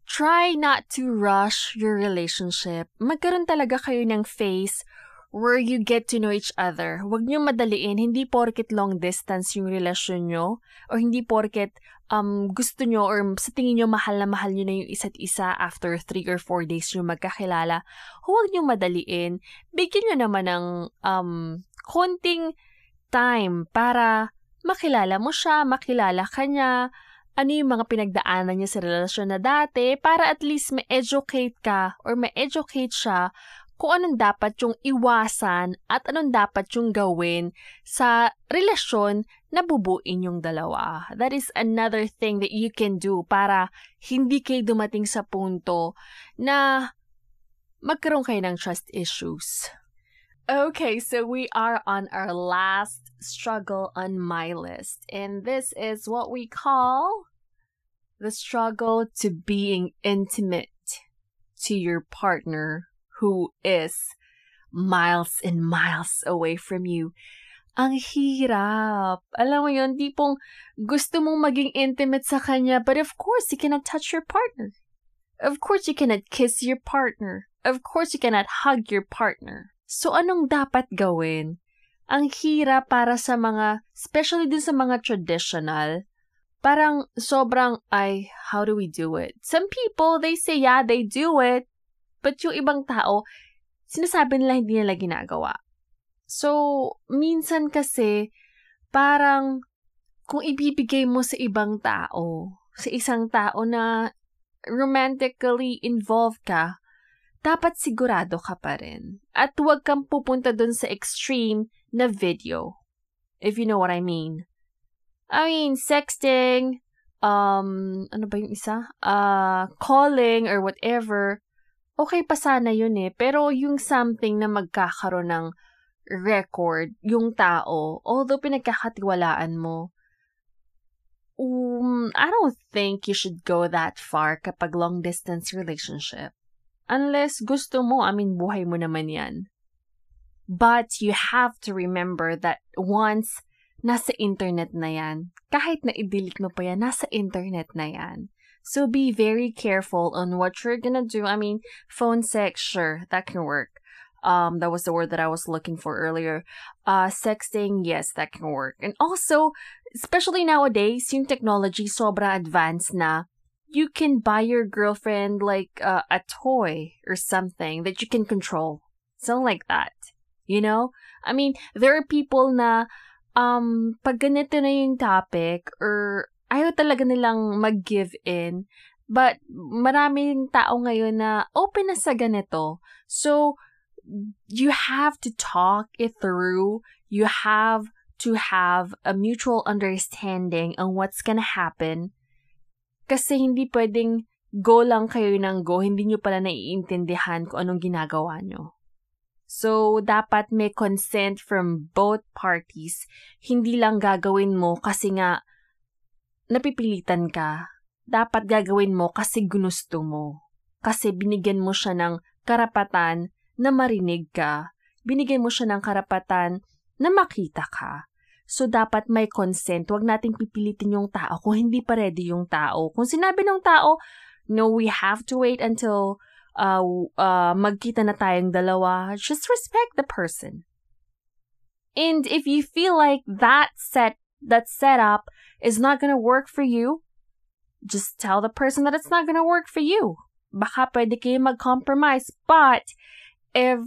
try not to rush your relationship. Magkaroon talaga kayo ng face where you get to know each other. Huwag niyo madaliin, hindi porket long distance yung relasyon nyo, or hindi porket um, gusto nyo or sa tingin nyo mahal na mahal nyo na yung isa't isa after 3 or 4 days nyo magkakilala. Huwag niyo madaliin. Bigyan nyo naman ng um, konting time para makilala mo siya, makilala ka niya, ano yung mga pinagdaanan niya sa relasyon na dati para at least ma-educate ka or ma-educate siya kung anong dapat yung iwasan at anong dapat yung gawin sa relasyon na bubuin yung dalawa. That is another thing that you can do para hindi kayo dumating sa punto na magkaroon kayo ng trust issues. Okay, so we are on our last struggle on my list. And this is what we call the struggle to being intimate to your partner who is miles and miles away from you. Ang hirap. Alam mo yun, tipong gusto mong maging intimate sa kanya, but of course, you cannot touch your partner. Of course, you cannot kiss your partner. Of course, you cannot hug your partner. So, anong dapat gawin? Ang hirap para sa mga, especially din sa mga traditional, parang sobrang, ay, how do we do it? Some people, they say, yeah, they do it. But yung ibang tao, sinasabi nila hindi nila ginagawa. So, minsan kasi, parang kung ibibigay mo sa ibang tao, sa isang tao na romantically involved ka, dapat sigurado ka pa rin. At huwag kang pupunta dun sa extreme na video. If you know what I mean. I mean, sexting, um, ano ba yung isa? Uh, calling or whatever okay pa sana yun eh. Pero yung something na magkakaroon ng record, yung tao, although pinagkakatiwalaan mo, um, I don't think you should go that far kapag long distance relationship. Unless gusto mo, I mean, buhay mo naman yan. But you have to remember that once nasa internet na yan, kahit na i-delete mo pa yan, nasa internet na yan. So be very careful on what you're gonna do. I mean, phone sex, sure, that can work. Um, that was the word that I was looking for earlier. Uh, sexting, yes, that can work. And also, especially nowadays, yung technology sobra advanced na you can buy your girlfriend like uh, a toy or something that you can control. Something like that. You know? I mean, there are people na um, pag ganito na yung topic or ayaw talaga nilang mag-give in. But maraming tao ngayon na open na sa ganito. So, you have to talk it through. You have to have a mutual understanding on what's gonna happen. Kasi hindi pwedeng go lang kayo ng go, hindi nyo pala naiintindihan kung anong ginagawa nyo. So, dapat may consent from both parties. Hindi lang gagawin mo kasi nga napipilitan ka, dapat gagawin mo kasi gusto mo. Kasi binigyan mo siya ng karapatan na marinig ka. Binigyan mo siya ng karapatan na makita ka. So, dapat may consent. Huwag nating pipilitin yung tao kung hindi pa ready yung tao. Kung sinabi ng tao, no, we have to wait until uh, uh, magkita na tayong dalawa, just respect the person. And if you feel like that set, that setup is not gonna work for you, just tell the person that it's not gonna work for you. Baka pwede kayo mag-compromise. But, if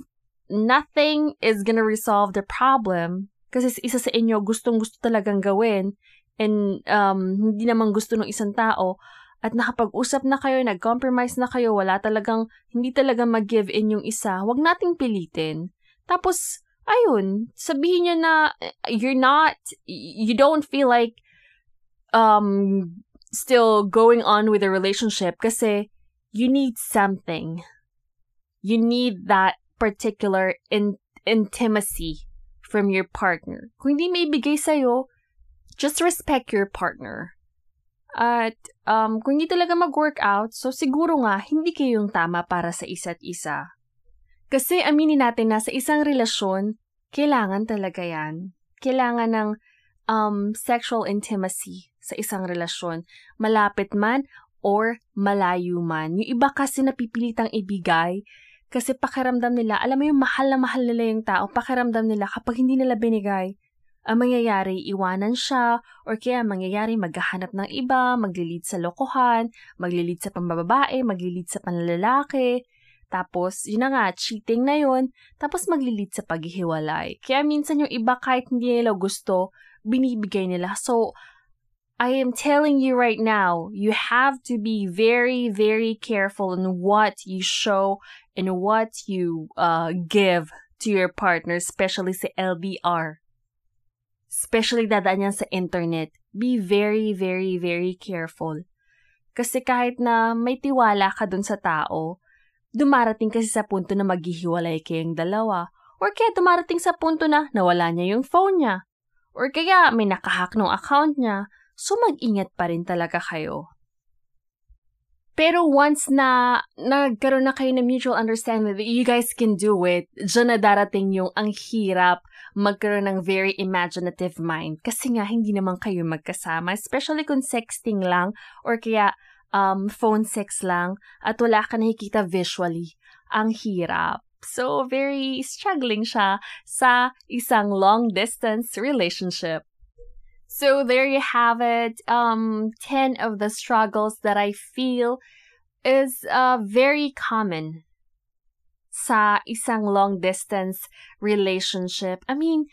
nothing is gonna resolve the problem, kasi isa sa inyo gustong-gusto talagang gawin and um, hindi naman gusto ng isang tao at nakapag-usap na kayo, nag-compromise na kayo, wala talagang, hindi talaga mag-give in yung isa, wag nating pilitin. Tapos, ayun, sabihin niya na you're not, you don't feel like um, still going on with the relationship kasi you need something. You need that particular in- intimacy from your partner. Kung hindi may bigay sa'yo, just respect your partner. At um, kung hindi talaga mag-work out, so siguro nga, hindi kayo yung tama para sa isa't isa. Kasi aminin natin na sa isang relasyon, kailangan talaga yan. Kailangan ng um, sexual intimacy sa isang relasyon. Malapit man or malayo man. Yung iba kasi napipilitang ibigay kasi pakiramdam nila, alam mo yung mahal na mahal nila yung tao, pakiramdam nila kapag hindi nila binigay, ang mangyayari, iwanan siya, or kaya mangyayari, maghahanap ng iba, maglilid sa lokohan, maglilid sa pambababae, maglilid sa panlalaki, tapos, yun na nga, cheating na yun, tapos maglilid sa paghihiwalay. Kaya minsan yung iba kahit hindi nila gusto, binibigay nila. So, I am telling you right now, you have to be very, very careful in what you show and what you uh, give to your partner, especially sa LDR. Especially dadaan yan sa internet. Be very, very, very careful. Kasi kahit na may tiwala ka dun sa tao, dumarating kasi sa punto na maghihiwalay kayong dalawa. Or kaya dumarating sa punto na nawala niya yung phone niya. Or kaya may nakahack ng account niya So, mag-ingat pa rin talaga kayo. Pero once na nagkaroon na kayo ng mutual understanding that you guys can do it, dyan na darating yung ang hirap magkaroon ng very imaginative mind. Kasi nga, hindi naman kayo magkasama. Especially kung sexting lang or kaya um, phone sex lang at wala ka nakikita visually. Ang hirap. So, very struggling siya sa isang long-distance relationship. So there you have it. Um, 10 of the struggles that I feel is uh, very common sa isang long distance relationship. I mean,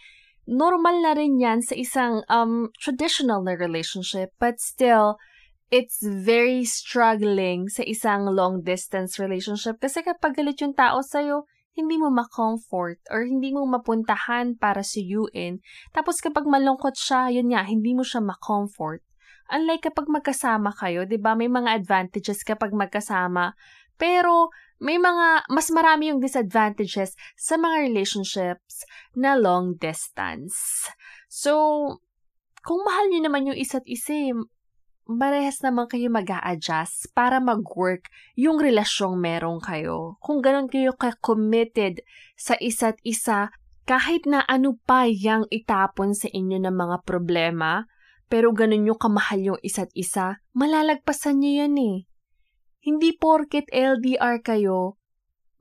normal na rin yan sa isang um, traditional na relationship, but still, it's very struggling sa isang long distance relationship kasi kapag galit yung tao sa'yo, hindi mo ma-comfort or hindi mo mapuntahan para suyuin. Tapos kapag malungkot siya, yun nga, hindi mo siya ma-comfort. Unlike kapag magkasama kayo, 'di ba? May mga advantages kapag magkasama, pero may mga mas marami yung disadvantages sa mga relationships na long distance. So, kung mahal niyo naman yung isa't isa, marehas naman kayo mag adjust para mag-work yung relasyong meron kayo. Kung ganun kayo ka-committed sa isa't isa, kahit na ano pa yang itapon sa inyo ng mga problema, pero ganun yung kamahal yung isa't isa, malalagpasan niyo yan eh. Hindi porket LDR kayo,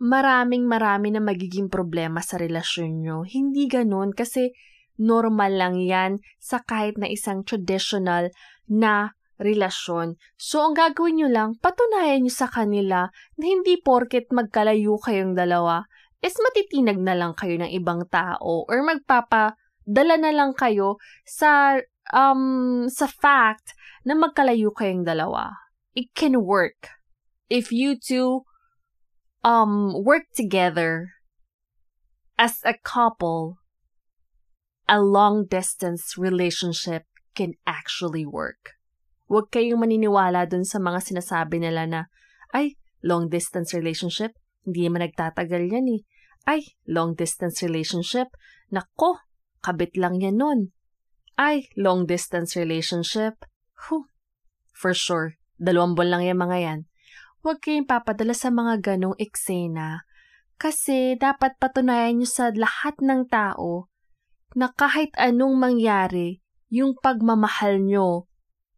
maraming marami na magiging problema sa relasyon nyo. Hindi ganun kasi normal lang yan sa kahit na isang traditional na relasyon. So, ang gagawin nyo lang, patunayan nyo sa kanila na hindi porket magkalayo kayong dalawa, is matitinag na lang kayo ng ibang tao or magpapadala na lang kayo sa, um, sa fact na magkalayo kayong dalawa. It can work if you two um, work together as a couple, a long distance relationship can actually work. Huwag kayong maniniwala dun sa mga sinasabi nila na, ay, long distance relationship, hindi naman nagtatagal yan eh. Ay, long distance relationship, nako, kabit lang yan nun. Ay, long distance relationship, huh, for sure, dalawang buwan lang yan mga yan. Huwag kayong papadala sa mga ganong eksena kasi dapat patunayan nyo sa lahat ng tao na kahit anong mangyari, yung pagmamahal nyo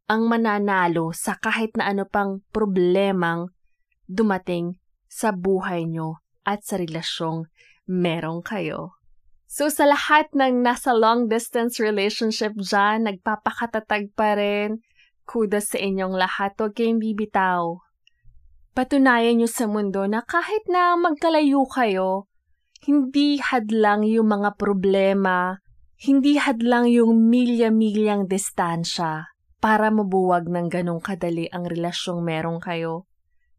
ang mananalo sa kahit na ano pang problemang dumating sa buhay nyo at sa relasyong merong kayo. So sa lahat ng nasa long distance relationship dyan, nagpapakatatag pa rin, kudos sa inyong lahat. Huwag kayong bibitaw. Patunayan nyo sa mundo na kahit na magkalayo kayo, hindi hadlang yung mga problema, hindi hadlang yung milya-milyang distansya para mabuwag ng ganong kadali ang relasyong merong kayo.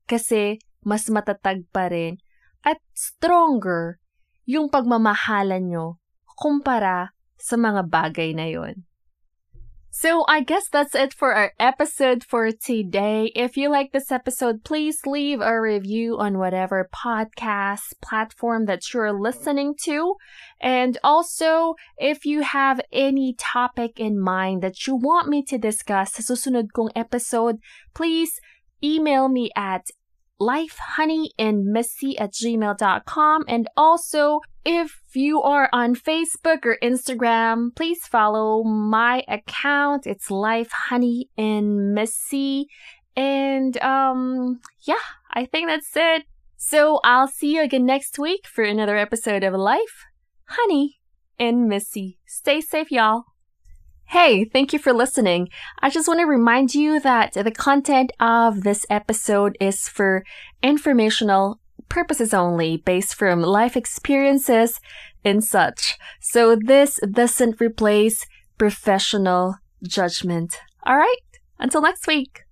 Kasi mas matatag pa rin at stronger yung pagmamahalan nyo kumpara sa mga bagay na yon. So I guess that's it for our episode for today. If you like this episode, please leave a review on whatever podcast platform that you're listening to. And also, if you have any topic in mind that you want me to discuss sa susunod kong episode, please email me at lifehoneyandmissy at gmail.com. And also, if you are on Facebook or Instagram, please follow my account. It's Life Honey and Missy. And um yeah, I think that's it. So I'll see you again next week for another episode of Life, Honey, and Missy. Stay safe, y'all. Hey, thank you for listening. I just want to remind you that the content of this episode is for informational purposes only, based from life experiences and such. So this doesn't replace professional judgment. All right, until next week.